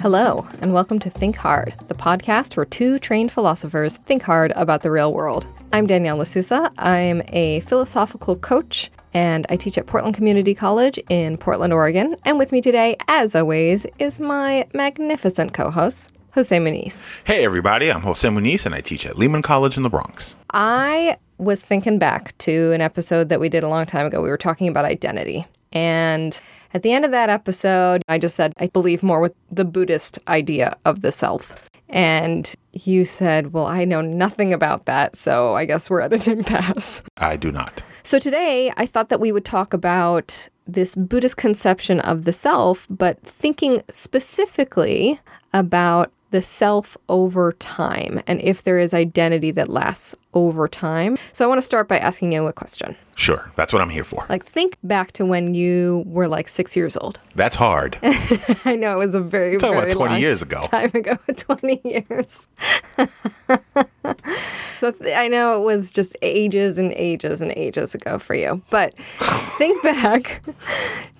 Hello, and welcome to Think Hard, the podcast where two trained philosophers think hard about the real world. I'm Danielle LaSusa. I'm a philosophical coach, and I teach at Portland Community College in Portland, Oregon. And with me today, as always, is my magnificent co host, Jose Muniz. Hey, everybody, I'm Jose Muniz, and I teach at Lehman College in the Bronx. I was thinking back to an episode that we did a long time ago. We were talking about identity. And at the end of that episode, I just said, I believe more with the Buddhist idea of the self. And you said, Well, I know nothing about that, so I guess we're at an impasse. I do not. So today, I thought that we would talk about this Buddhist conception of the self, but thinking specifically about the self over time and if there is identity that lasts over time. So I want to start by asking you a question. Sure, that's what I'm here for. Like, think back to when you were like six years old. That's hard. I know it was a very, Talking very about 20 long years ago. Time ago, 20 years. so th- I know it was just ages and ages and ages ago for you. But think back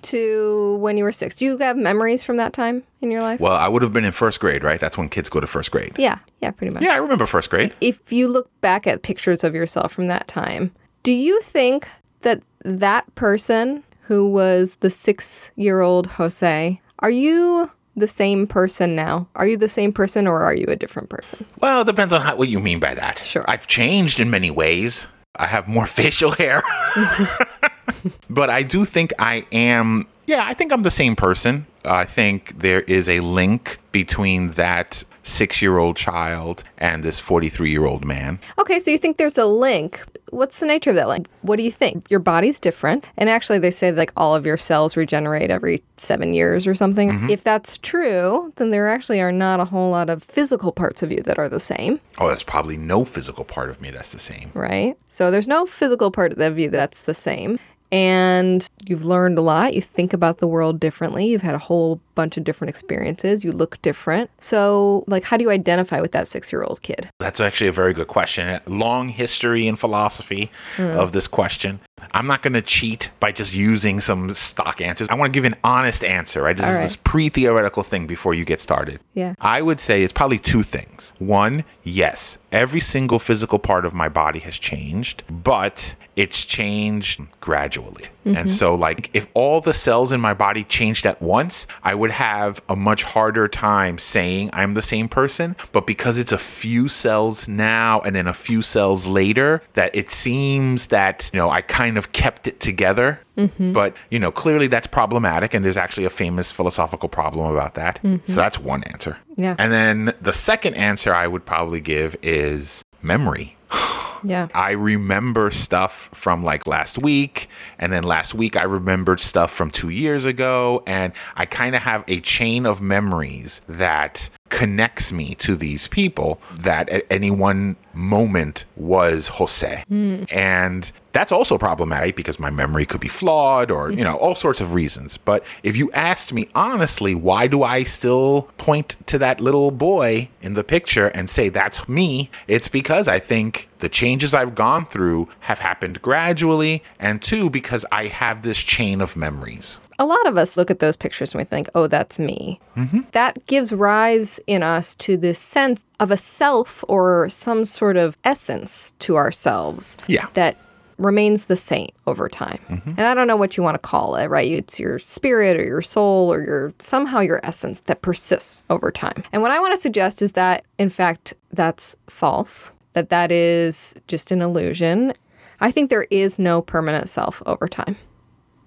to when you were six. Do you have memories from that time in your life? Well, I would have been in first grade, right? That's when kids go to first grade. Yeah, yeah, pretty much. Yeah, I remember first grade. If you look back at pictures of yourself from that time, do you think that that person who was the six year old Jose, are you the same person now? Are you the same person or are you a different person? Well, it depends on how, what you mean by that. Sure. I've changed in many ways. I have more facial hair. but I do think I am, yeah, I think I'm the same person. I think there is a link between that six year old child and this 43 year old man. Okay, so you think there's a link. What's the nature of that link? What do you think? Your body's different. And actually, they say like all of your cells regenerate every seven years or something. Mm-hmm. If that's true, then there actually are not a whole lot of physical parts of you that are the same, Oh, there's probably no physical part of me that's the same. right? So there's no physical part of you that's the same. And you've learned a lot. You think about the world differently. You've had a whole bunch of different experiences. You look different. So, like, how do you identify with that six year old kid? That's actually a very good question. Long history and philosophy hmm. of this question. I'm not going to cheat by just using some stock answers. I want to give an honest answer. Right? This All is right. this pre theoretical thing before you get started. Yeah. I would say it's probably two things. One, yes, every single physical part of my body has changed, but it's changed gradually. And mm-hmm. so, like, if all the cells in my body changed at once, I would have a much harder time saying I'm the same person. But because it's a few cells now and then a few cells later, that it seems that, you know, I kind of kept it together. Mm-hmm. But, you know, clearly that's problematic. And there's actually a famous philosophical problem about that. Mm-hmm. So that's one answer. Yeah. And then the second answer I would probably give is memory. Yeah. I remember stuff from like last week, and then last week I remembered stuff from two years ago, and I kind of have a chain of memories that connects me to these people that at any one moment was Jose. And that's also problematic because my memory could be flawed or, you know, all sorts of reasons. But if you asked me honestly, why do I still point to that little boy in the picture and say that's me? It's because I think the changes I've gone through have happened gradually, and two, because I have this chain of memories. A lot of us look at those pictures and we think, oh, that's me. Mm-hmm. That gives rise in us to this sense of a self or some sort of essence to ourselves Yeah. that remains the same over time. Mm-hmm. And I don't know what you want to call it, right? It's your spirit or your soul or your somehow your essence that persists over time. And what I want to suggest is that in fact that's false, that that is just an illusion. I think there is no permanent self over time.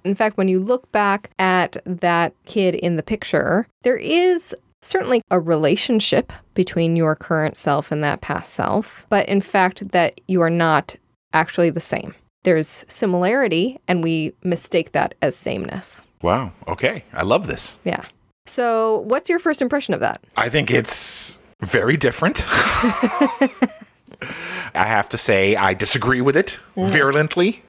In fact, when you look back at that kid in the picture, there is certainly a relationship between your current self and that past self, but in fact, that you are not actually the same. There's similarity, and we mistake that as sameness. Wow. Okay. I love this. Yeah. So, what's your first impression of that? I think it's very different. I have to say, I disagree with it mm-hmm. virulently,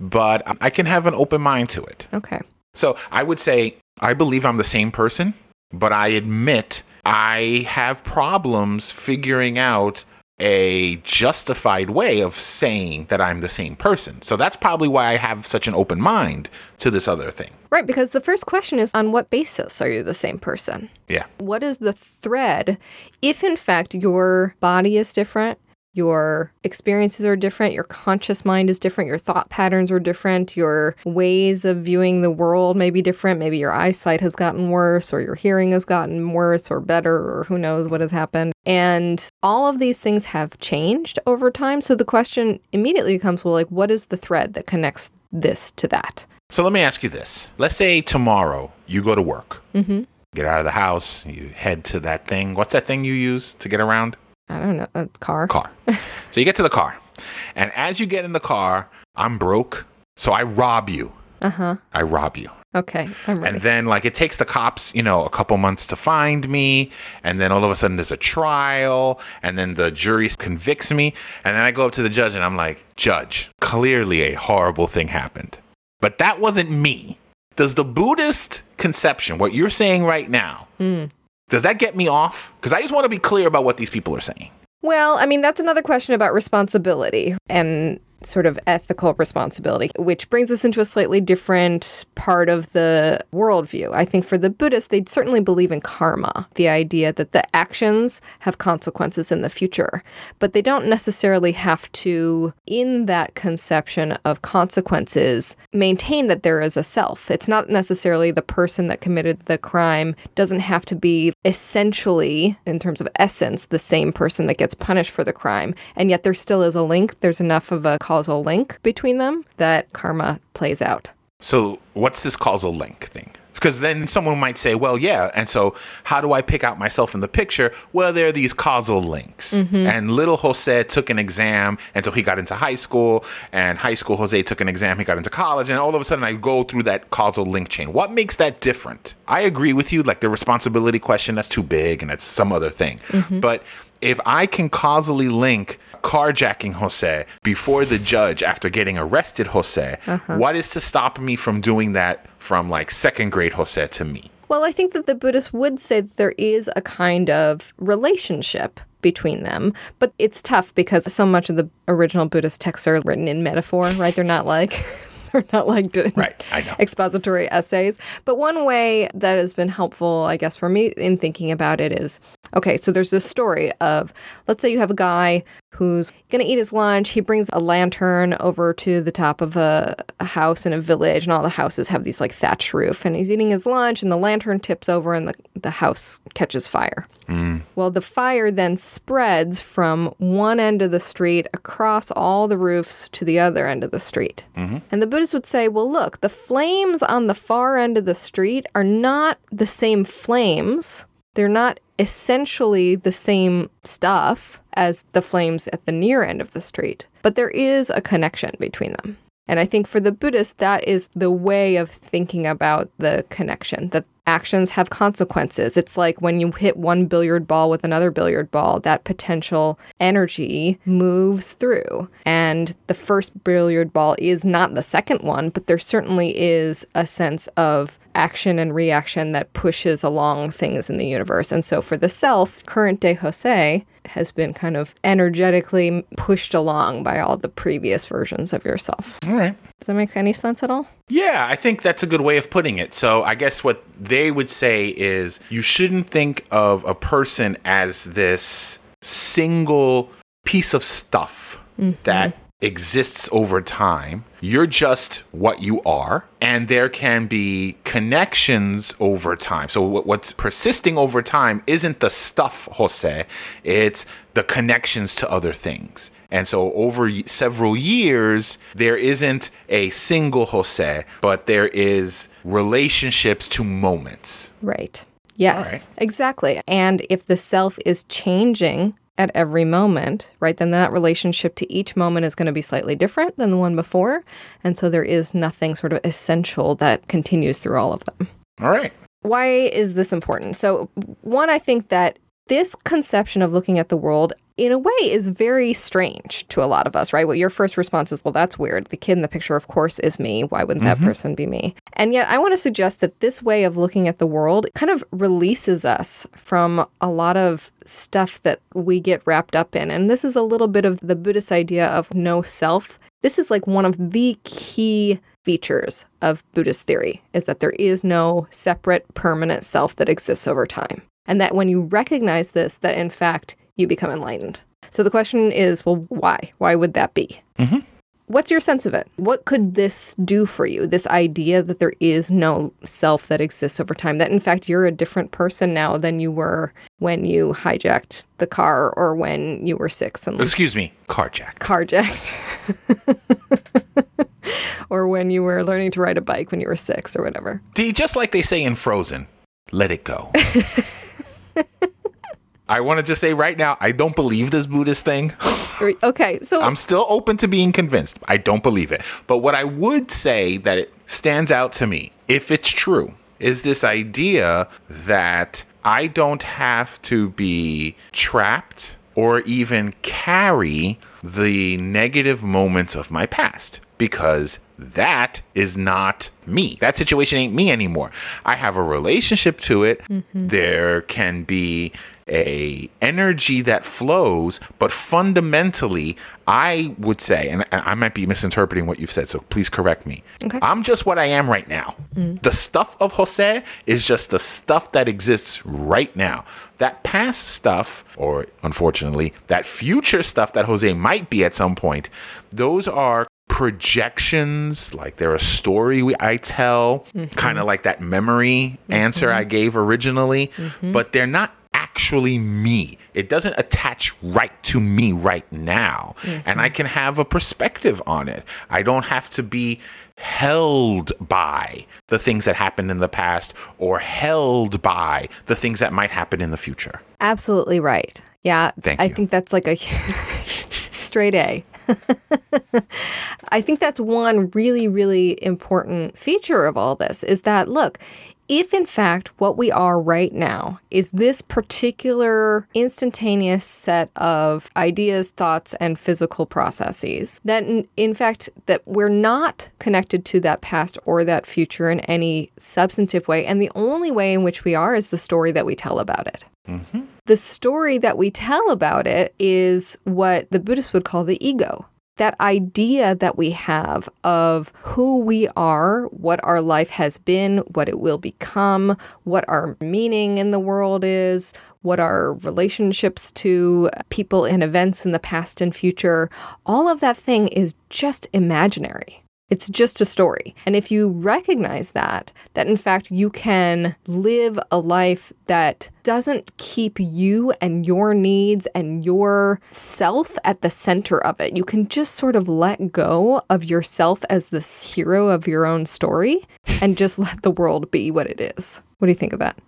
but I can have an open mind to it. Okay. So I would say, I believe I'm the same person, but I admit I have problems figuring out a justified way of saying that I'm the same person. So that's probably why I have such an open mind to this other thing. Right, because the first question is on what basis are you the same person? Yeah. What is the thread if, in fact, your body is different, your experiences are different, your conscious mind is different, your thought patterns are different, your ways of viewing the world may be different. Maybe your eyesight has gotten worse, or your hearing has gotten worse or better, or who knows what has happened. And all of these things have changed over time. So the question immediately becomes well, like, what is the thread that connects this to that? So let me ask you this. Let's say tomorrow you go to work, Mm-hmm. get out of the house, you head to that thing. What's that thing you use to get around? I don't know, a car. car. so you get to the car. And as you get in the car, I'm broke. So I rob you. Uh huh. I rob you. Okay, I'm ready. And then, like, it takes the cops, you know, a couple months to find me. And then all of a sudden, there's a trial. And then the jury convicts me. And then I go up to the judge and I'm like, Judge, clearly a horrible thing happened. But that wasn't me. Does the Buddhist conception, what you're saying right now, Mm. Does that get me off? Because I just want to be clear about what these people are saying. Well, I mean, that's another question about responsibility and sort of ethical responsibility, which brings us into a slightly different part of the worldview. I think for the Buddhists, they certainly believe in karma, the idea that the actions have consequences in the future, but they don't necessarily have to, in that conception of consequences, maintain that there is a self. It's not necessarily the person that committed the crime doesn't have to be essentially, in terms of essence, the same person that gets punished for the crime. And yet there still is a link. There's enough of a causal link between them that karma plays out. So, what's this causal link thing? Because then someone might say, well, yeah. And so, how do I pick out myself in the picture? Well, there are these causal links. Mm-hmm. And little Jose took an exam until he got into high school. And high school Jose took an exam, he got into college. And all of a sudden, I go through that causal link chain. What makes that different? I agree with you. Like the responsibility question, that's too big and that's some other thing. Mm-hmm. But if I can causally link carjacking Jose before the judge after getting arrested Jose, uh-huh. what is to stop me from doing that from like second grade Jose to me? Well, I think that the Buddhists would say that there is a kind of relationship between them, but it's tough because so much of the original Buddhist texts are written in metaphor, right? They're not like they're not like Right, I know. expository essays. But one way that has been helpful, I guess, for me in thinking about it is okay, so there's this story of let's say you have a guy who's going to eat his lunch. He brings a lantern over to the top of a, a house in a village, and all the houses have these like thatch roof. And he's eating his lunch, and the lantern tips over, and the, the house catches fire. Hmm. Well, the fire then spreads from one end of the street across all the roofs to the other end of the street. Mm-hmm. And the Buddhists would say, well, look, the flames on the far end of the street are not the same flames. They're not essentially the same stuff as the flames at the near end of the street, but there is a connection between them. And I think for the Buddhist, that is the way of thinking about the connection, that actions have consequences. It's like when you hit one billiard ball with another billiard ball, that potential energy moves through. And the first billiard ball is not the second one, but there certainly is a sense of action and reaction that pushes along things in the universe. And so for the self, current day Jose has been kind of energetically pushed along by all the previous versions of yourself. All right. Does that make any sense at all? Yeah, I think that's a good way of putting it. So I guess what they would say is you shouldn't think of a person as this single piece of stuff mm-hmm. that exists over time. You're just what you are, and there can be connections over time. So what's persisting over time isn't the stuff, Jose, it's the connections to other things. And so over several years, there isn't a single Jose, but there is relationships to moments. Right. Yes, right. exactly. And if the self is changing at every moment, right, then that relationship to each moment is going to be slightly different than the one before. And so there is nothing sort of essential that continues through all of them. All right. Why is this important? So, one, I think that this conception of looking at the world in a way is very strange to a lot of us, right? What your first response is, well, that's weird. The kid in the picture, of course, is me. Why wouldn't that mm-hmm. person be me? And yet, I want to suggest that this way of looking at the world kind of releases us from a lot of stuff that we get wrapped up in. And this is a little bit of the Buddhist idea of no self. This is like one of the key features of Buddhist theory is that there is no separate permanent self that exists over time. And that when you recognize this, that in fact you become enlightened. So the question is, well, why? Why would that be? Mm-hmm. What's your sense of it? What could this do for you? This idea that there is no self that exists over time, that in fact you're a different person now than you were when you hijacked the car or when you were six and Excuse me, carjack. carjacked. or when you were learning to ride a bike when you were six or whatever. D, just like they say in Frozen, let it go. I want to just say right now, I don't believe this Buddhist thing. Okay, so I'm still open to being convinced. I don't believe it. But what I would say that it stands out to me, if it's true, is this idea that I don't have to be trapped or even carry the negative moments of my past because that is not me. That situation ain't me anymore. I have a relationship to it. Mm-hmm. There can be a energy that flows, but fundamentally, I would say, and I might be misinterpreting what you've said, so please correct me. Okay. I'm just what I am right now. Mm. The stuff of Jose is just the stuff that exists right now. That past stuff, or unfortunately, that future stuff that Jose might be at some point, those are projections like they're a story we, i tell kind of mm-hmm. like that memory answer mm-hmm. i gave originally mm-hmm. but they're not actually me it doesn't attach right to me right now and mm-hmm. i can have a perspective on it i don't have to be held by the things that happened in the past or held by the things that might happen in the future absolutely right. Yeah, Thank I you. think that's like a straight A. I think that's one really, really important feature of all this is that, look, if in fact what we are right now is this particular instantaneous set of ideas, thoughts, and physical processes, then in fact that we're not connected to that past or that future in any substantive way. And the only way in which we are is the story that we tell about it. Mm-hmm. The story that we tell about it is what the Buddhists would call the ego. That idea that we have of who we are, what our life has been, what it will become, what our meaning in the world is, what our relationships to people and events in the past and future, all of that thing is just imaginary. It's just a story. And if you recognize that, that in fact you can live a life that doesn't keep you and your needs and your self at the center of it, you can just sort of let go of yourself as this hero of your own story and just let the world be what it is. What do you think of that?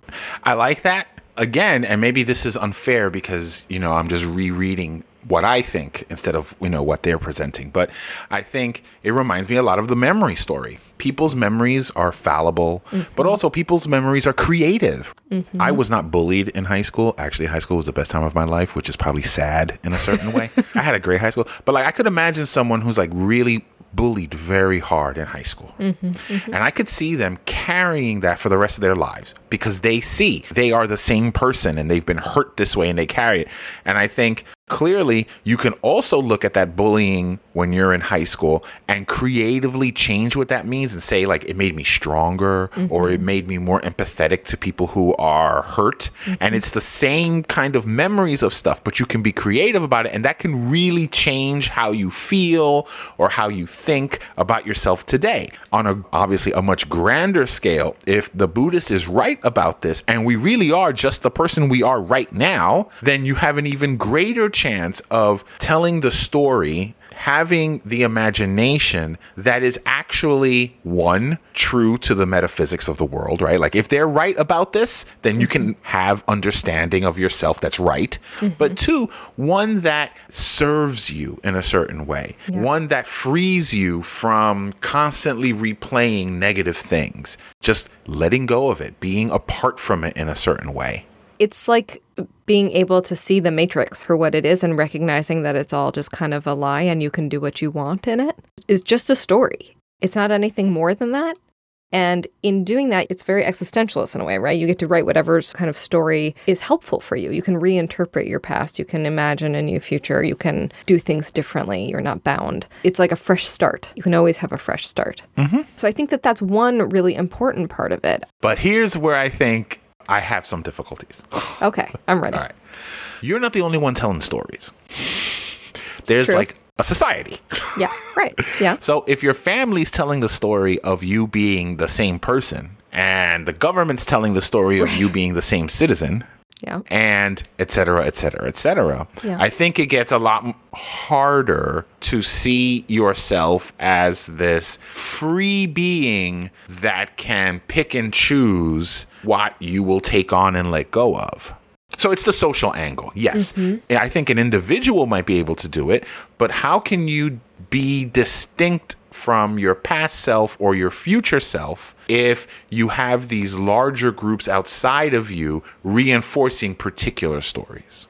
I like that. Again, and maybe this is unfair because, you know, I'm just rereading what I think instead of, you know, what they're presenting. But I think it reminds me a lot of the memory story. People's memories are fallible, but mm-hmm. also people's memories are creative. Mm-hmm. I was not bullied in high school. Actually, high school was the best time of my life, which is probably sad in a certain way. I had a great high school, but like I could imagine someone who's like really bullied very hard in high school. Mm-hmm. And I could see them carrying that for the rest of their lives because they see they are the same person and they've been hurt this way and they carry it. And I think clearly you can also look at that bullying when you're in high school and creatively change what that means and say like it made me stronger or it mm-hmm. made me more empathetic to people who are hurt. And it's the same kind of memories of stuff but you can be creative about it and that can really change how you feel or how you think about yourself today. On a obviously a much grander scale if the buddhist is right about this and we really are just the person we are right now then you have an even greater chance of telling the story having the imagination that is actually one true to the metaphysics of the world right? Like if they're right about this then you can mm-hmm. have understanding of yourself that's right. Mm-hmm. But two one that serves you in a certain way. One that frees you from constantly replaying negative things. Just letting go of it being apart from it in a certain way it's like being able to see the matrix for what it is and recognizing that it's all just kind of a lie and you can do what you want in it. is just a story. It's not anything more than that. And in doing that, it's very existentialist in a way, right? You get to write whatever kind of story is helpful for you. You can reinterpret your past. You can imagine a new future. You can do things differently. You're not bound. It's like a fresh start. You can always have a fresh start. Mm-hmm. So I think that that's one really important part of it. But here's where I think I have some difficulties. Okay, I'm ready. All right. You're not the only one telling stories. There's true. like a society. Yeah, right. Yeah. So if your family's telling the story of you being the same person and the government's telling the story of you being the same citizen Yeah. and et cetera, et cetera, et cetera, Yeah. I think it gets a lot harder to see yourself as this free being that can pick and choose what you will take on and let go of. So it's the social angle. Yes. Mm-hmm. I think an individual might be able to do it, but how can you be distinct from your past self or your future self if you have these larger groups outside of you reinforcing particular stories?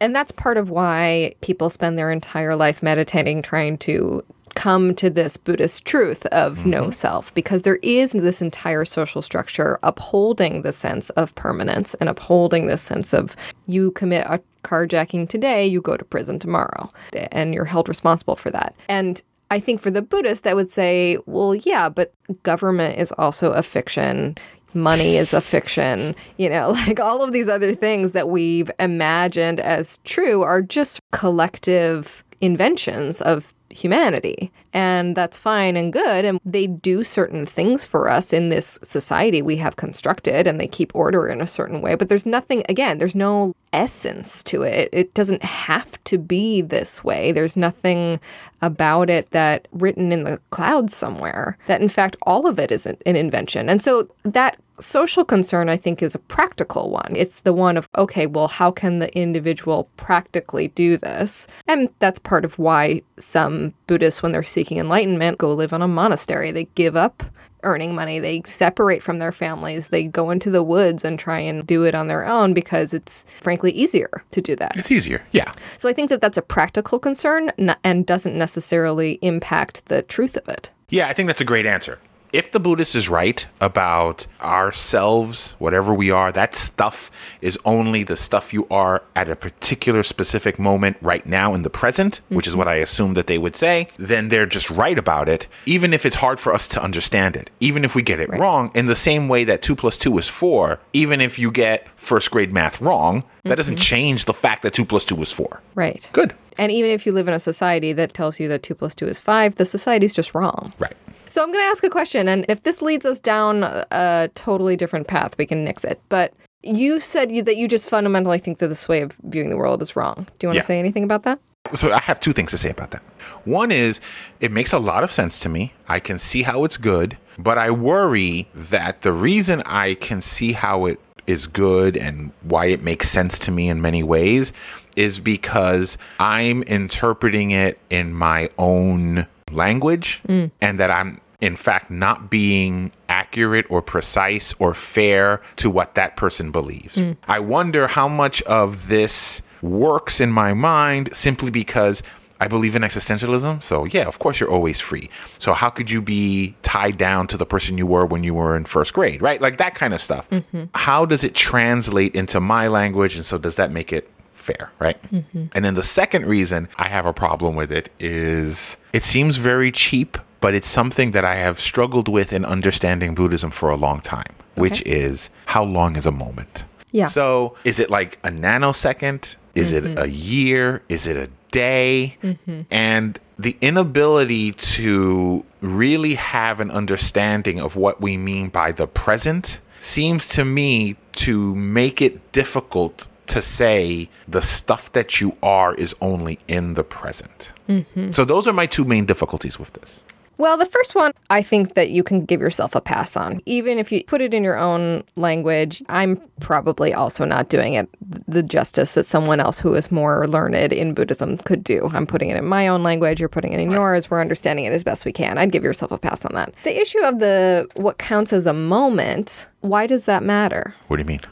And that's part of why people spend their entire life meditating, trying to come to this Buddhist truth of mm-hmm. no self, because there is this entire social structure upholding the sense of permanence and upholding this sense of you commit a carjacking today, you go to prison tomorrow, and you're held responsible for that. And I think for the Buddhist, that would say, well, yeah, but government is also a fiction. Money is a fiction, you know, like all of these other things that we've imagined as true are just collective inventions of humanity. And that's fine and good. And they do certain things for us in this society we have constructed and they keep order in a certain way. But there's nothing, again, there's no essence to it. It doesn't have to be this way. There's nothing about it that written in the clouds somewhere that, in fact, all of it is an an invention. And so that social concern, I think, is a practical one. It's the one of, okay, well, how can the individual practically do this? And that's part of why some Buddhists, when they're seeking enlightenment, go live in a monastery. They give up earning money, they separate from their families, they go into the woods and try and do it on their own because it's frankly easier to do that. It's easier. Yeah. So I think that that's a practical concern and doesn't necessarily impact the truth of it. Yeah, I think that's a great answer. If the Buddhist is right about ourselves, whatever we are, that stuff is only the stuff you are at a particular specific moment right now in the present, which is what I assume that they would say, then they're just right about it, even if it's hard for us to understand it. Even if we get it wrong, in the same way that 2 plus 2 is 4, even if you get first grade math wrong, that mm-hmm. doesn't change the fact that 2 plus 2 is 4. Right. Good. And even if you live in a society that tells you that 2 plus 2 is 5, the society's just wrong. Right. So I'm going to ask a question, and if this leads us down a, totally different path, we can nix it. But you said you, that you just fundamentally think that this way of viewing the world is wrong. Do you want Yeah. to say anything about that? So I have two things to say about that. One is it makes a lot of sense to me. I can see how it's good, but I worry that the reason I can see how it is good and why it makes sense to me in many ways is because I'm interpreting it in my own language mm. and that I'm in fact not being accurate or precise or fair to what that person believes. Mm. I wonder how much of this works in my mind simply because I believe in existentialism. So, yeah, of course, you're always free. So, how could you be tied down to the person you were when you were in first grade, right? Like that kind of stuff. Mm-hmm. How does it translate into my language? And so, does that make it fair, right? Mm-hmm. And then the second reason I have a problem with it is it seems very cheap, but it's something that I have struggled with in understanding Buddhism for a long time, which is how long is a moment? Yeah. So is it like a nanosecond? Is it mm-hmm. a year? Is it a day? Mm-hmm. And the inability to really have an understanding of what we mean by the present seems to me to make it difficult to say the stuff that you are is only in the present. Mm-hmm. So those are my two main difficulties with this. Well, the first one, I think that you can give yourself a pass on. Even if you put it in your own language, I'm probably also not doing it the justice that someone else who is more learned in Buddhism could do. I'm putting it in my own language, you're putting it in yours, we're understanding it as best we can. I'd give yourself a pass on that. The issue of the what counts as a moment, why does that matter? What do you mean?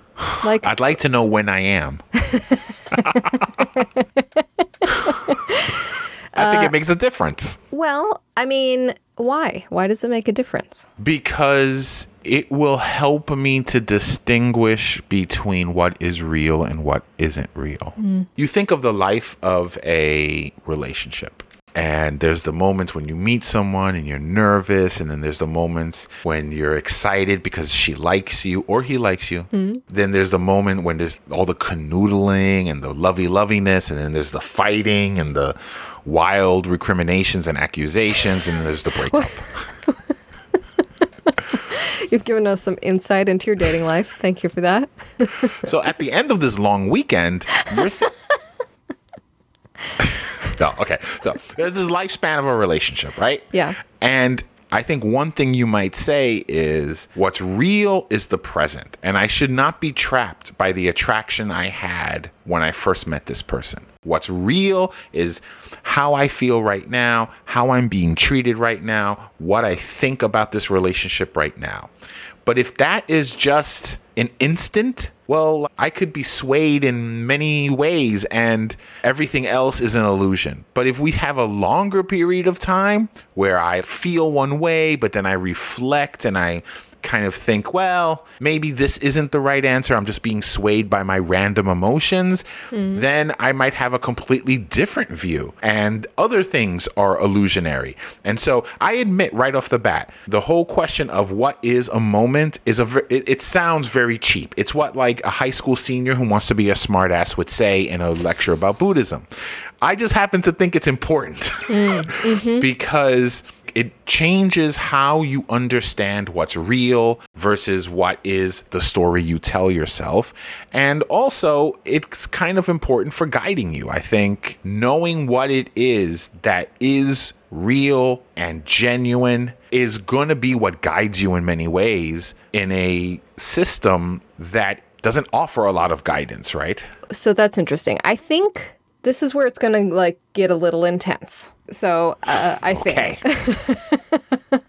Like I'd like to know when I am. I think it makes a difference well, I mean, why? Why does it make a difference? because it will help me to distinguish between what is real and what isn't real. Mm. You think of the life of a relationship. And there's the moments when you meet someone and you're nervous, and then there's the moments when you're excited because she likes you or he likes you. Hmm. Then there's the moment when there's all the canoodling and the lovey loviness, and then there's the fighting and the wild recriminations and accusations, and then there's the breakup. You've given us some insight into your dating life. Thank you for that. So at the end of this long weekend, you're. no, okay. So there's this lifespan of a relationship, right? Yeah. And I think one thing you might say is what's real is the present. And I should not be trapped by the attraction I had when I first met this person. What's real is how I feel right now, how I'm being treated right now, what I think about this relationship right now. But if that is just an instant, well, I could be swayed in many ways and everything else is an illusion. But if we have a longer period of time where I feel one way, but then I reflect and I kind of think, well, maybe this isn't the right answer. I'm just being swayed by my random emotions. Hmm. Then I might have a completely different view. And other things are illusionary. And so I admit right off the bat, the whole question of what is a moment is a, it, it sounds very cheap. It's what like a high school senior who wants to be a smartass would say in a lecture about Buddhism. I just happen to think it's important hmm. mm-hmm. because it changes how you understand what's real versus what is the story you tell yourself. And also, it's kind of important for guiding you. I think knowing what it is that is real and genuine is going to be what guides you in many ways in a system that doesn't offer a lot of guidance, right? So that's interesting. I think this is where it's going to like get a little intense. So uh, I think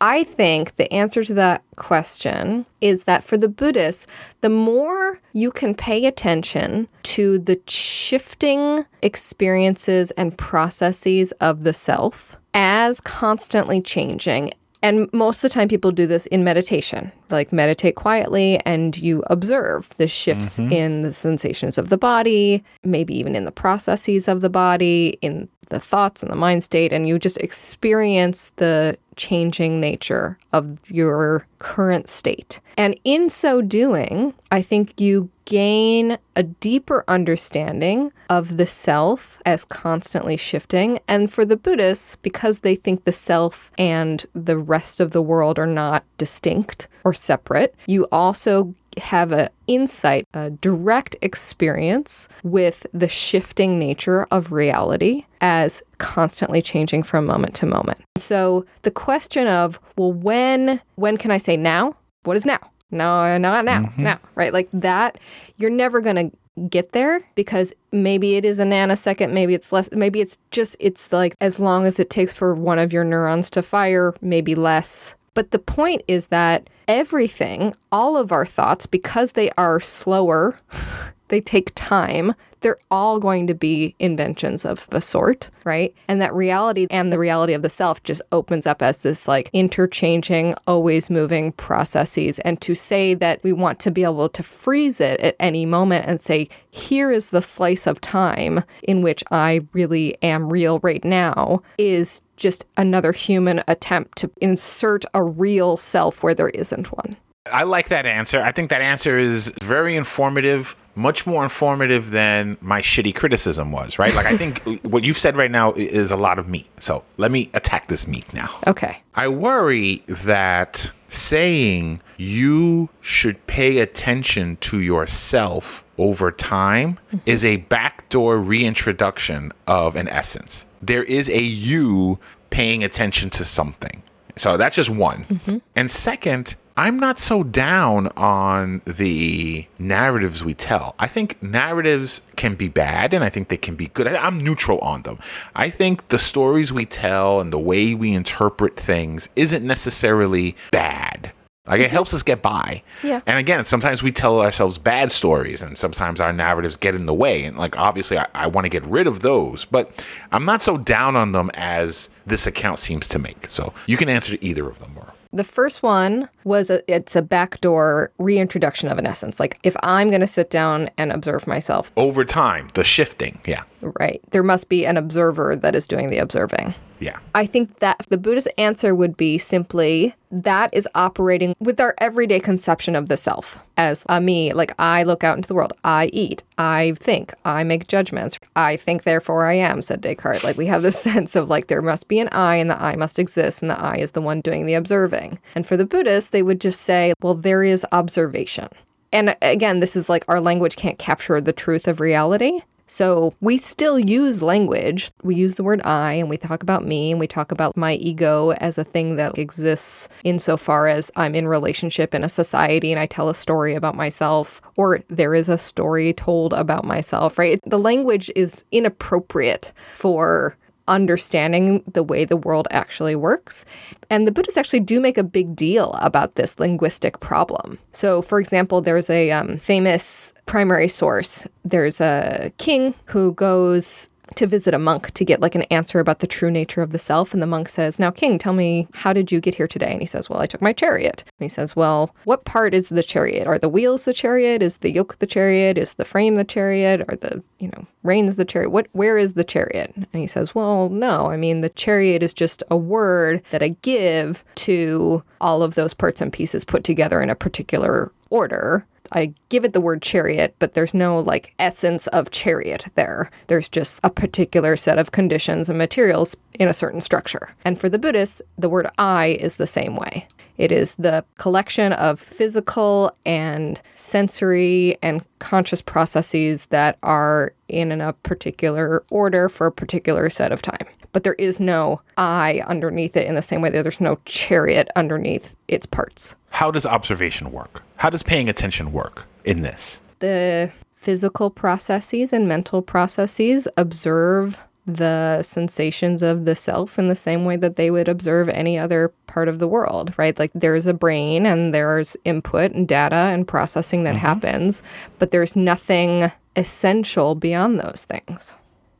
I think the answer to that question is that for the Buddhists, the more you can pay attention to the shifting experiences and processes of the self as constantly changing. And most of the time, people do this in meditation, like meditate quietly and you observe the shifts mm-hmm. in the sensations of the body, maybe even in the processes of the body, in the thoughts and the mind state, and you just experience the changing nature of your current state. And in so doing, I think you gain a deeper understanding of the self as constantly shifting. And for the Buddhists, because they think the self and the rest of the world are not distinct or separate, you also have an insight, a direct experience with the shifting nature of reality as constantly changing from moment to moment. So the question of, well, when when can I say now? What is now? No, not now, mm-hmm. now, right? Like that, you're never gonna get there because maybe it is a nanosecond, maybe it's less, maybe it's just, it's like as long as it takes for one of your neurons to fire, maybe less. But the point is that everything, all of our thoughts, because they are slower, they take time, they're all going to be inventions of the sort, right? And that reality and the reality of the self just opens up as this like interchanging, always moving processes. And to say that we want to be able to freeze it at any moment and say, here is the slice of time in which I really am real right now is just another human attempt to insert a real self where there isn't one. I like that answer. I think that answer is very informative, much more informative than my shitty criticism was, right? Like, I think what you've said right now is a lot of meat. So let me attack this meat now. Okay. I worry that saying you should pay attention to yourself over time mm-hmm. is a backdoor reintroduction of an essence. There is a you paying attention to something. So that's just one. Mm-hmm. And second, I'm not so down on the narratives we tell. I think narratives can be bad and I think they can be good. I- I'm neutral on them. I think the stories we tell and the way we interpret things isn't necessarily bad. Like it mm-hmm. helps us get by. Yeah. And again, sometimes we tell ourselves bad stories and sometimes our narratives get in the way. And like obviously I, I want to get rid of those, but I'm not so down on them as this account seems to make. So you can answer either of them or The first one was a, it's a backdoor reintroduction of an essence. Like if I'm going to sit down and observe myself, over time, the shifting. Yeah. right, there must be an observer that is doing the observing. Yeah. I think that the Buddhist answer would be simply that is operating with our everyday conception of the self as a me. Like I look out into the world, I eat, I think, I make judgments. I think, therefore I am, said Descartes. Like we have this sense of like there must be an I and the I must exist and the I is the one doing the observing. And for the Buddhists, they would just say, well, there is observation. And again, this is like our language can't capture the truth of reality. So we still use language. We use the word I and we talk about me and we talk about my ego as a thing that exists insofar as I'm in relationship in a society and I tell a story about myself or there is a story told about myself, right? The language is inappropriate for understanding the way the world actually works. And the Buddhists actually do make a big deal about this linguistic problem. So, for example, there's a um, famous primary source. There's a king who goes to visit a monk to get like an answer about the true nature of the self. And the monk says, Now, king, tell me, how did you get here today? And he says, Well, I took my chariot. And he says, Well, what part is the chariot? Are the wheels the chariot? Is the yoke the chariot? Is the frame the chariot? Are the, you know, reins the chariot? What where is the chariot? And he says, Well, no. I mean, the chariot is just a word that I give to all of those parts and pieces put together in a particular order. I give it the word chariot, but there's no like essence of chariot there. There's just a particular set of conditions and materials in a certain structure. And for the Buddhists, the word I is the same way. It is the collection of physical and sensory and conscious processes that are in a particular order for a particular set of time. But there is no I underneath it in the same way that there's no chariot underneath its parts. How does observation work? How does paying attention work in this? the physical processes and mental processes observe the sensations of the self in the same way that they would observe any other part of the world, right? Like there's a brain and there's input and data and processing that mm-hmm. happens, but there's nothing essential beyond those things.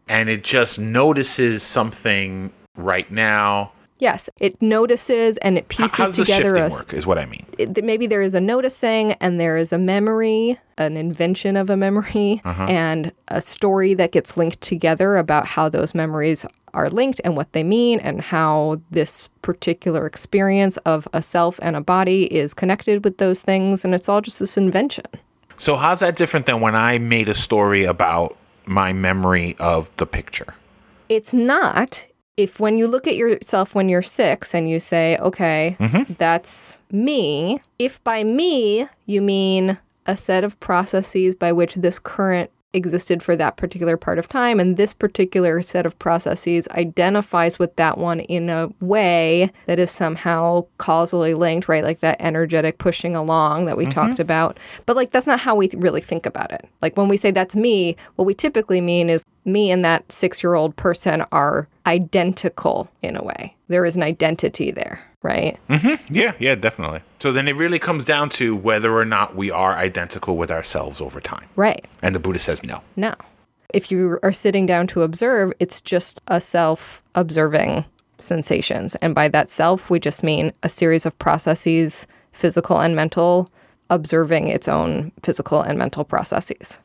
And it just notices something right now. Yes, it notices and it pieces How, pieces how does together shifting a, work? Is what I mean. it, maybe there is a noticing and there is a memory, an invention of a memory, uh-huh. and a story that gets linked together about how those memories are linked and what they mean, and how this particular experience of a self and a body is connected with those things. And it's all just this invention. So how's that different than when I made a story about my memory of the picture? It's not. If when you look at yourself when you're six and you say, okay, mm-hmm. that's me, if by me you mean a set of processes by which this current existed for that particular part of time, and this particular set of processes identifies with that one in a way that is somehow causally linked, right? Like that energetic pushing along that we mm-hmm. talked about. But like that's not how we th- really think about it. Like when we say that's me, what we typically mean is me and that six year old person are identical in a way. There is an identity there, right? Mm-hmm. Yeah, yeah, definitely. So then it really comes down to whether or not we are identical with ourselves over time. Right. And the Buddha says no. No. If you are sitting down to observe, it's just a self observing sensations. And by that self, we just mean a series of processes, physical and mental, observing its own physical and mental processes.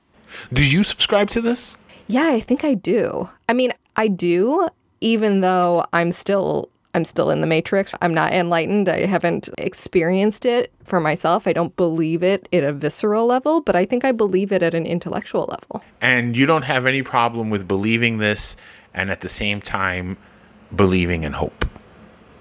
Do you subscribe to this? Yeah, I think I do. I mean, I do, even though I'm still I'm still in the matrix. I'm not enlightened. I haven't experienced it for myself. I don't believe it at a visceral level, but I think I believe it at an intellectual level. And you don't have any problem with believing this and at the same time believing in hope.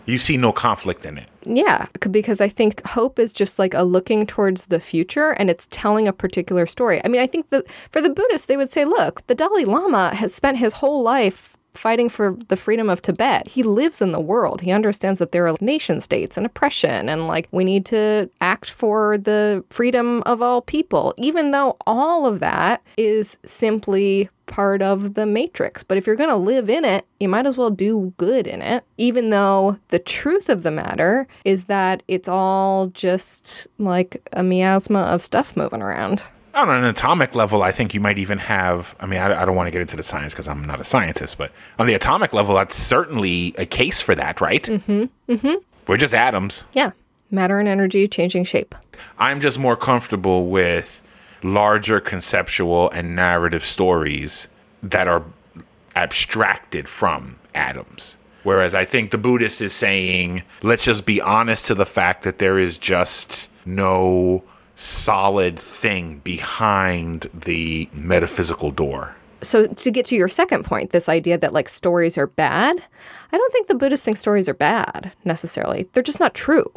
You see no conflict in it. Yeah, because I think hope is just like a looking towards the future and it's telling a particular story. I mean, I think that for the Buddhists, they would say, look, the Dalai Lama has spent his whole life fighting for the freedom of Tibet. He lives in the world. He understands that there are nation states and oppression and like we need to act for the freedom of all people, even though all of that is simply part of the matrix. But if you're going to live in it, you might as well do good in it, even though the truth of the matter is that it's all just like a miasma of stuff moving around. On an atomic level, I think you might even have. I mean, I, I don't want to get into the science because I'm not a scientist, but on the atomic level, that's certainly a case for that, right? Mm-hmm. Mm-hmm. We're just atoms. Yeah. Matter and energy changing shape. I'm just more comfortable with larger conceptual and narrative stories that are abstracted from atoms. Whereas I think the Buddhist is saying, let's just be honest to the fact that there is just no solid thing behind the metaphysical door. So, to get to your second point, this idea that like stories are bad, I don't think the Buddhists think stories are bad necessarily. They're just not true.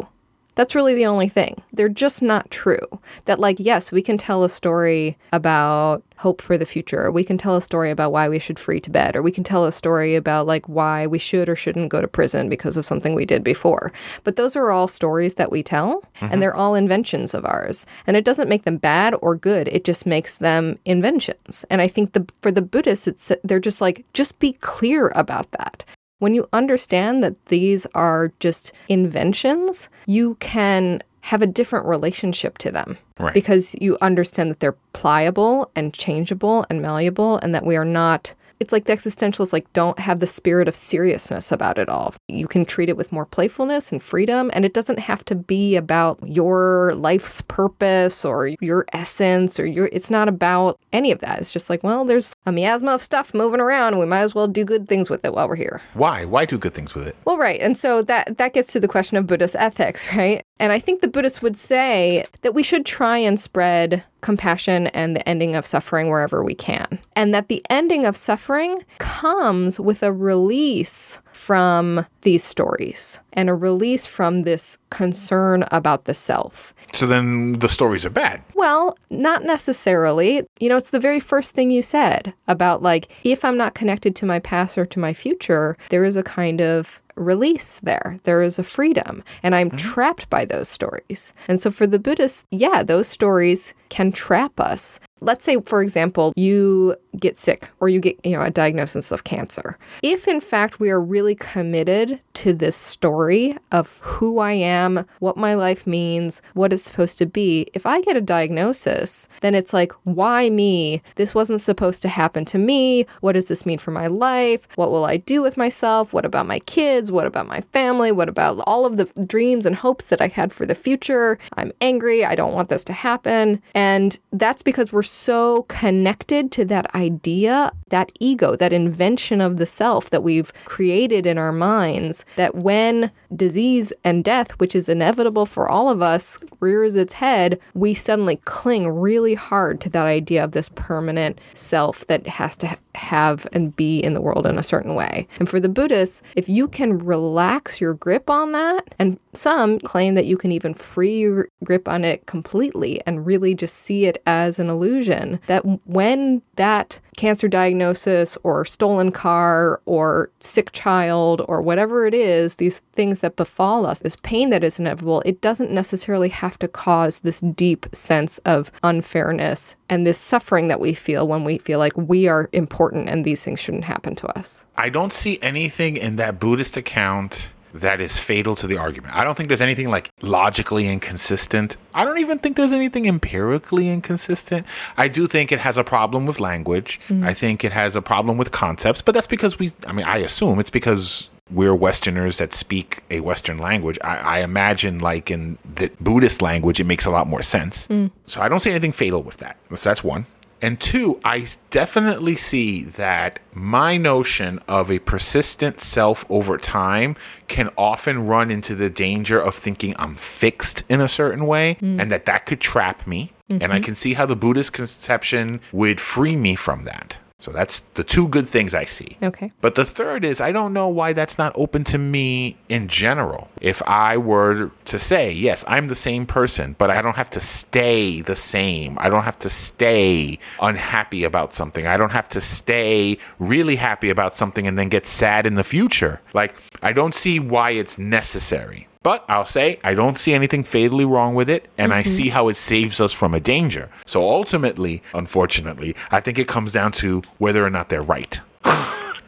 That's really the only thing. They're just not true. That, like, yes, we can tell a story about hope for the future. We can tell a story about why we should free Tibet, or we can tell a story about, like, why we should or shouldn't go to prison because of something we did before. But those are all stories that we tell, mm-hmm. and they're all inventions of ours. And it doesn't make them bad or good, it just makes them inventions. And I think the, for the Buddhists, it's, they're just like, just be clear about that. When you understand that these are just inventions, you can have a different relationship to them right. because you understand that they're pliable and changeable and malleable and that we are not it's like the existentialists like don't have the spirit of seriousness about it all. You can treat it with more playfulness and freedom and it doesn't have to be about your life's purpose or your essence or your it's not about any of that. It's just like, well, there's a miasma of stuff moving around and we might as well do good things with it while we're here. Why? Why do good things with it? Well, right. And so that that gets to the question of Buddhist ethics, right? And I think the Buddhists would say that we should try and spread compassion and the ending of suffering wherever we can. And that the ending of suffering comes with a release from these stories and a release from this concern about the self. So then the stories are bad. Well, not necessarily. You know, it's the very first thing you said about like, if I'm not connected to my past or to my future, there is a kind of release there. There is a freedom. And I'm mm-hmm. trapped by those stories. And so for the Buddhists, yeah, those stories can trap us. Let's say, for example, you get sick or you get, you know, a diagnosis of cancer. If in fact we are really committed to this story of who I am, what my life means, what it's supposed to be, if I get a diagnosis, then it's like, why me? This wasn't supposed to happen to me. What does this mean for my life? What will I do with myself? What about my kids? What about my family? What about all of the dreams and hopes that I had for the future? I'm angry. I don't want this to happen. And that's because we're so connected to that idea, that ego, that invention of the self that we've created in our minds, that when disease and death, which is inevitable for all of us, rears its head, we suddenly cling really hard to that idea of this permanent self that has to have and be in the world in a certain way. And for the Buddhists, if you can relax your grip on that, and some claim that you can even free your grip on it completely and really just see it as an illusion, that when that cancer diagnosis or stolen car or sick child or whatever it is, these things that befall us, this pain that is inevitable, it doesn't necessarily have to cause this deep sense of unfairness and this suffering that we feel when we feel like we are important and these things shouldn't happen to us. I don't see anything in that Buddhist account that is fatal to the argument. I don't think there's anything like logically inconsistent. I don't even think there's anything empirically inconsistent. I do think it has a problem with language. Mm-hmm. I think it has a problem with concepts, but that's because we, I mean, I assume it's because we're Westerners that speak a Western language. I, I, imagine, like in the Buddhist language, it makes a lot more sense. Mm. So I don't see anything fatal with that. So that's one. And two, I definitely see that my notion of a persistent self over time can often run into the danger of thinking I'm fixed in a certain way mm. and that that could trap me. Mm-hmm. And I mm-hmm. can see how the Buddhist conception would free me from that. So that's the two good things I see. Okay. But the third is I don't know why that's not open to me in general. If I were to say, yes, I'm the same person, but I don't have to stay the same. I don't have to stay unhappy about something. I don't have to stay really happy about something and then get sad in the future. Like, I don't see why it's necessary. But I'll say I don't see anything fatally wrong with it, and I mm-hmm. see how it saves us from a danger. So ultimately, unfortunately, I think it comes down to whether or not they're right.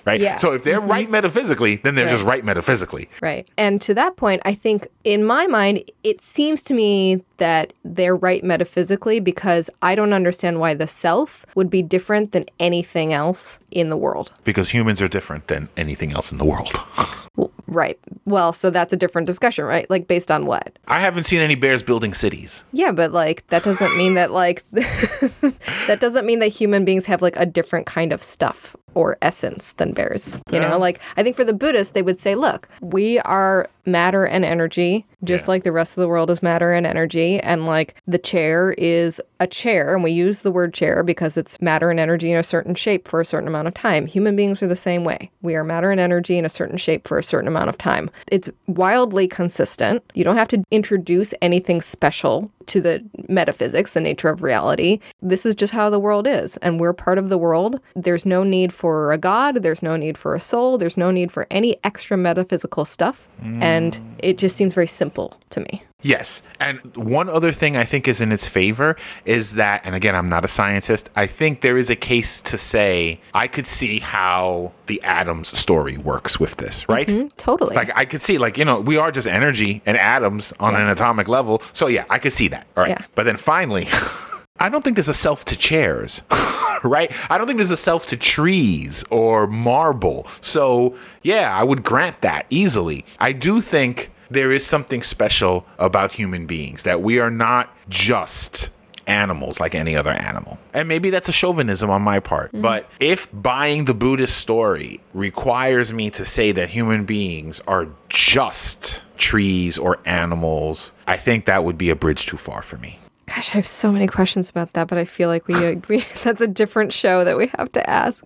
right? Yeah. So if they're right mm-hmm. metaphysically, then they're just right metaphysically. Right. And to that point, I think in my mind, it seems to me that they're right metaphysically because I don't understand why the self would be different than anything else in the world. Because humans are different than anything else in the world. Well, right. Well, so that's a different discussion, right? Like based on what? I haven't seen any bears building cities. Yeah, but like that doesn't mean that like that doesn't mean that human beings have like a different kind of stuff or essence than bears. You know, like I think for the Buddhists they would say, look, we are matter and energy, just Yeah. like the rest of the world is matter and energy, and like the chair is a chair, and we use the word chair because it's matter and energy in a certain shape for a certain amount of time. Human beings are the same way. We are matter and energy in a certain shape for a certain amount of time. It's wildly consistent. You don't have to introduce anything special to the metaphysics, the nature of reality. This is just how the world is, and we're part of the world. There's no need for a god, there's no need for a soul, there's no need for any extra metaphysical stuff, and mm. it just seems very simple to me. Yes. And one other thing I think is in its favor is that, and again, I'm not a scientist, I think there is a case to say I could see how the atoms story works with this, right? Mm, Totally. Like I could see, like, you know, we are just energy and atoms on an atomic level. So yeah, I could see that. All right. Yeah. But then finally, I don't think there's a self to chairs. right? I don't think there's a self to trees or marble. So, yeah, I would grant that easily. I do think there is something special about human beings that we are not just animals like any other animal. And maybe that's a chauvinism on my part. Mm-hmm. But if buying the Buddhist story requires me to say that human beings are just trees or animals, I think that would be a bridge too far for me. Gosh, I have so many questions about that, but I feel like we, we that's a different show that we have to ask.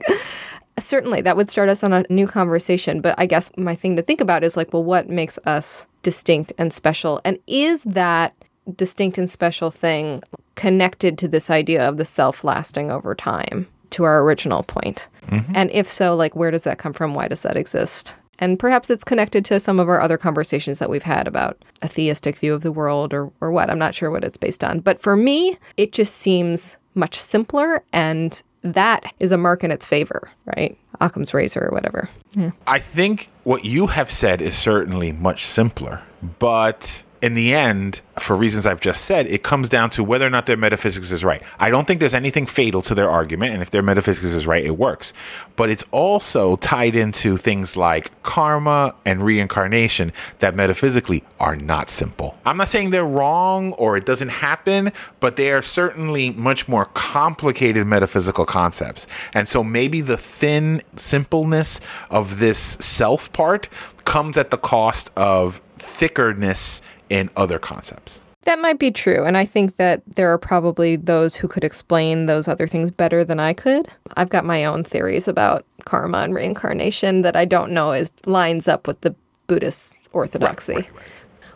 Certainly, that would start us on a new conversation. But I guess my thing to think about is like, well, what makes us distinct and special? And is that distinct and special thing connected to this idea of the self lasting over time, to our original point? Mm-hmm. And if so, like, where does that come from? Why does that exist? And perhaps it's connected to some of our other conversations that we've had about a theistic view of the world or, or what. I'm not sure what it's based on. But for me, it just seems much simpler. And that is a mark in its favor, right? Occam's razor or whatever. Yeah. I think what you have said is certainly much simpler, but in the end, for reasons I've just said, it comes down to whether or not their metaphysics is right. I don't think there's anything fatal to their argument, and if their metaphysics is right, it works. But it's also tied into things like karma and reincarnation that metaphysically are not simple. I'm not saying they're wrong or it doesn't happen, but they are certainly much more complicated metaphysical concepts. And so maybe the thin simpleness of this self part comes at the cost of thickerness in other concepts. That might be true. And I think that there are probably those who could explain those other things better than I could. I've got my own theories about karma and reincarnation that I don't know is lines up with the Buddhist orthodoxy.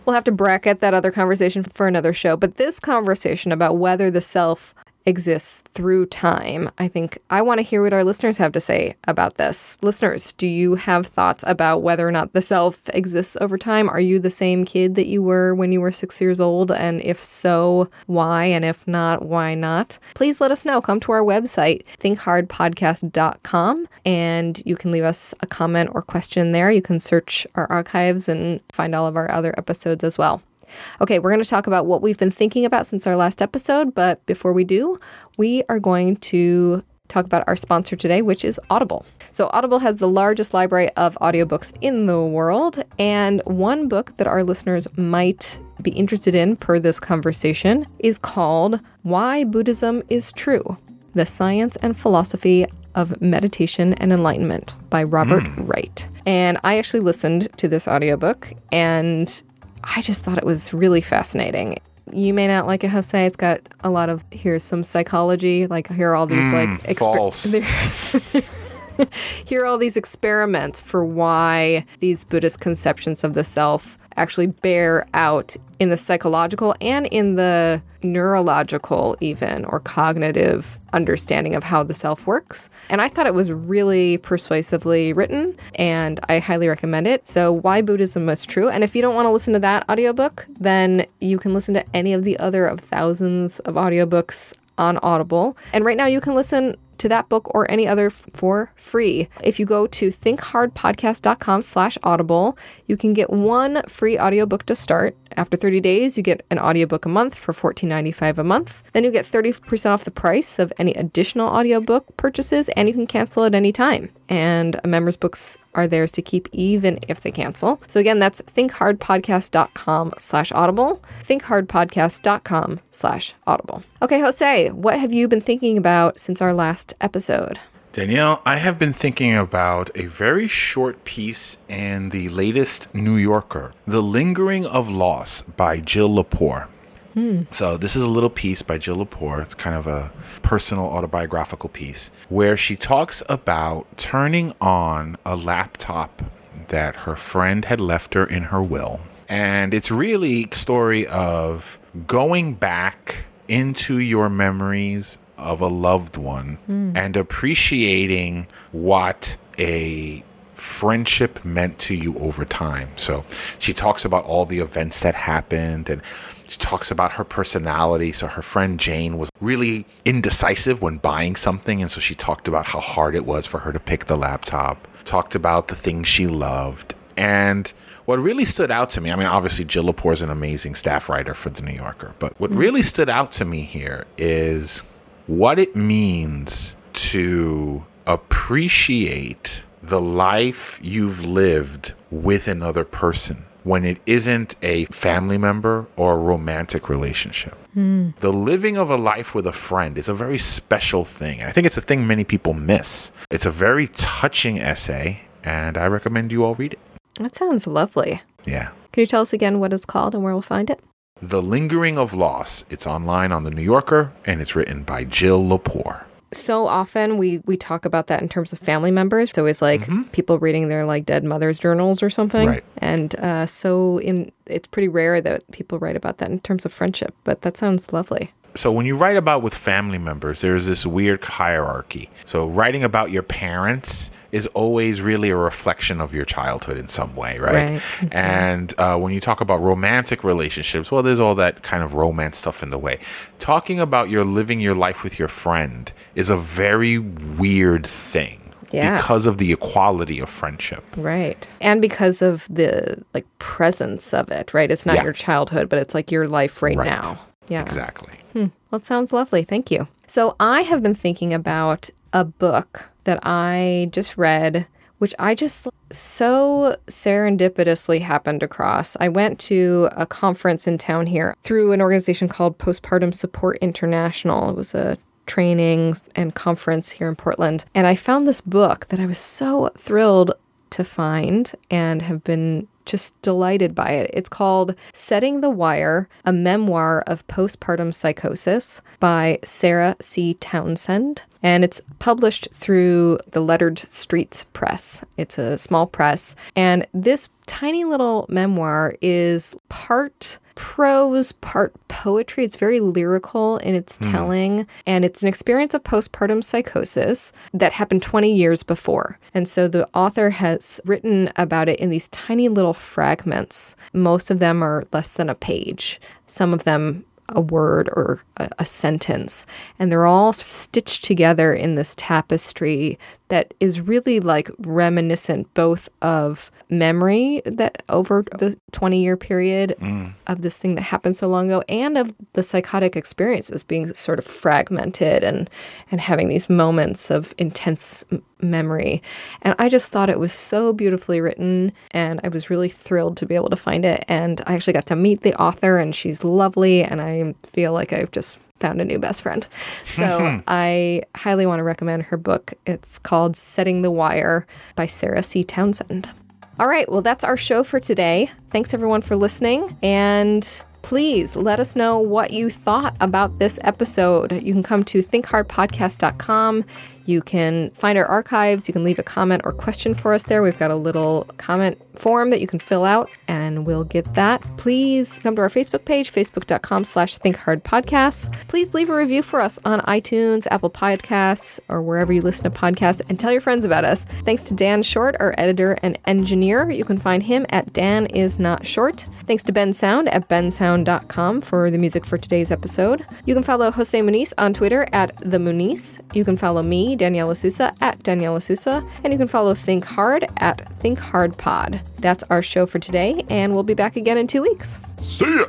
We'll have to bracket that other conversation for another show. But this conversation about whether the self exists through time, I think I want to hear what our listeners have to say about this. Listeners, do you have thoughts about whether or not the self exists over time? Are you the same kid that you were when you were six years old? And if so, why? And if not, why not? Please let us know. Come to our website, thinkhardpodcast.com, and you can leave us a comment or question there. You can search our archives and find all of our other episodes as well. Okay, we're going to talk about what we've been thinking about since our last episode, but before we do, we are going to talk about our sponsor today, which is Audible. So, Audible has the largest library of audiobooks in the world, and one book that our listeners might be interested in per this conversation is called Why Buddhism is True The Science and Philosophy of Meditation and Enlightenment by Robert hmm. Wright. And I actually listened to this audiobook and I just thought it was really fascinating. You may not like it, Jose. It's got a lot of here's some psychology. Like here are all these hmm, like exper- false. here are all these experiments for why these Buddhist conceptions of the self actually bear out in the psychological and in the neurological, even or cognitive understanding of how the self works. And I thought it was really persuasively written and I highly recommend it. So, Why Buddhism is True. And if you don't want to listen to that audiobook, then you can listen to any of the other of thousands of audiobooks on Audible. And right now you can listen to that book or any other f- for free. If you go to thinkhardpodcast.com slash audible, you can get one free audiobook to start. After 30 days, you get an audiobook a month for $14.95 a month. Then you get 30% off the price of any additional audiobook purchases, and you can cancel at any time. And a members' books are theirs to keep even if they cancel. So again, that's thinkhardpodcast.com slash audible, thinkhardpodcast.com slash audible. Okay, Jose, what have you been thinking about since our last episode? Danielle, I have been thinking about a very short piece in the latest New Yorker, The Lingering of Loss by Jill Lepore. Hmm. So, this is a little piece by Jill Lepore, kind of a personal autobiographical piece, where she talks about turning on a laptop that her friend had left her in her will. And it's really a story of going back into your memories of a loved one hmm. and appreciating what a friendship meant to you over time. So she talks about all the events that happened and she talks about her personality. So her friend Jane was really indecisive when buying something. And so she talked about how hard it was for her to pick the laptop, talked about the things she loved. And what really stood out to me, I mean, obviously, Jill Lepore is an amazing staff writer for The New Yorker, but what hmm. really stood out to me here is what it means to appreciate the life you've lived with another person when it isn't a family member or a romantic relationship. Hmm. The living of a life with a friend is a very special thing. And I think it's a thing many people miss. It's a very touching essay, and I recommend you all read it. That sounds lovely. Yeah. Can you tell us again what it's called and where we'll find it? The Lingering of Loss. It's online on The New Yorker, and it's written by Jill Lepore. so often we we talk about that in terms of family members. So it's like people reading their like dead mother's journals or something. Right. And uh, so in it's pretty rare that people write about that in terms of friendship. But that sounds lovely. So when you write about with family members, there's this weird hierarchy. So writing about your parents is always really a reflection of your childhood in some way, right? Right. And uh, when you talk about romantic relationships, well, there's all that kind of romance stuff in the way. Talking about your living your life with your friend is a very weird thing. Yeah. Because of the equality of friendship. Right. And because of the like presence of it, right? It's not Yeah. your childhood, but it's like your life right, Right. now. Yeah. Exactly. Well, it sounds lovely. Thank you. So, I have been thinking about a book that I just read, which I just so serendipitously happened across. I went to a conference in town here through an organization called Postpartum Support International. It was a training and conference here in Portland. And I found this book that I was so thrilled to find and have been just delighted by it. It's called Setting the Wire, a memoir of postpartum psychosis by Sarah C. Townsend. And it's published through the Lettered Streets Press. It's a small press. And this tiny little memoir is part prose, part poetry. It's very lyrical in its hmm. telling, and it's an experience of postpartum psychosis that happened 20 years before. And so the author has written about it in these tiny little fragments. Most of them are less than a page, some of them a word or a, a sentence. And they're all stitched together in this tapestry that is really like reminiscent both of memory that over the 20 year period mm. of this thing that happened so long ago and of the psychotic experiences being sort of fragmented and and having these moments of intense memory. And i just thought it was so beautifully written and i was really thrilled to be able to find it. And i actually got to meet the author and she's lovely and i feel like i've just found a new best friend so hmm. i highly want to recommend her book it's called setting the wire by sarah c townsend all right, well, that's our show for today. Thanks everyone for listening, and Please let us know what you thought about this episode. You can come to thinkhardpodcast.com. You can find our archives. You can leave a comment or question for us there. We've got a little comment form that you can fill out and we'll get that. Please come to our Facebook page, facebook.com slash think hard thinkhardpodcasts. Please leave a review for us on iTunes, Apple Podcasts, or wherever you listen to podcasts and tell your friends about us. Thanks to Dan Short, our editor and engineer. You can find him at Dan is not short. Thanks to Bensound at bensound.com for the music for today's episode. You can follow Jose Muniz on Twitter at the Muniz. You can follow me, Danielle LaSusa, at Danielle LaSusa, and you can follow Think Hard at Think Hard Pod. That's our show for today, and we'll be back again in two weeks. See ya.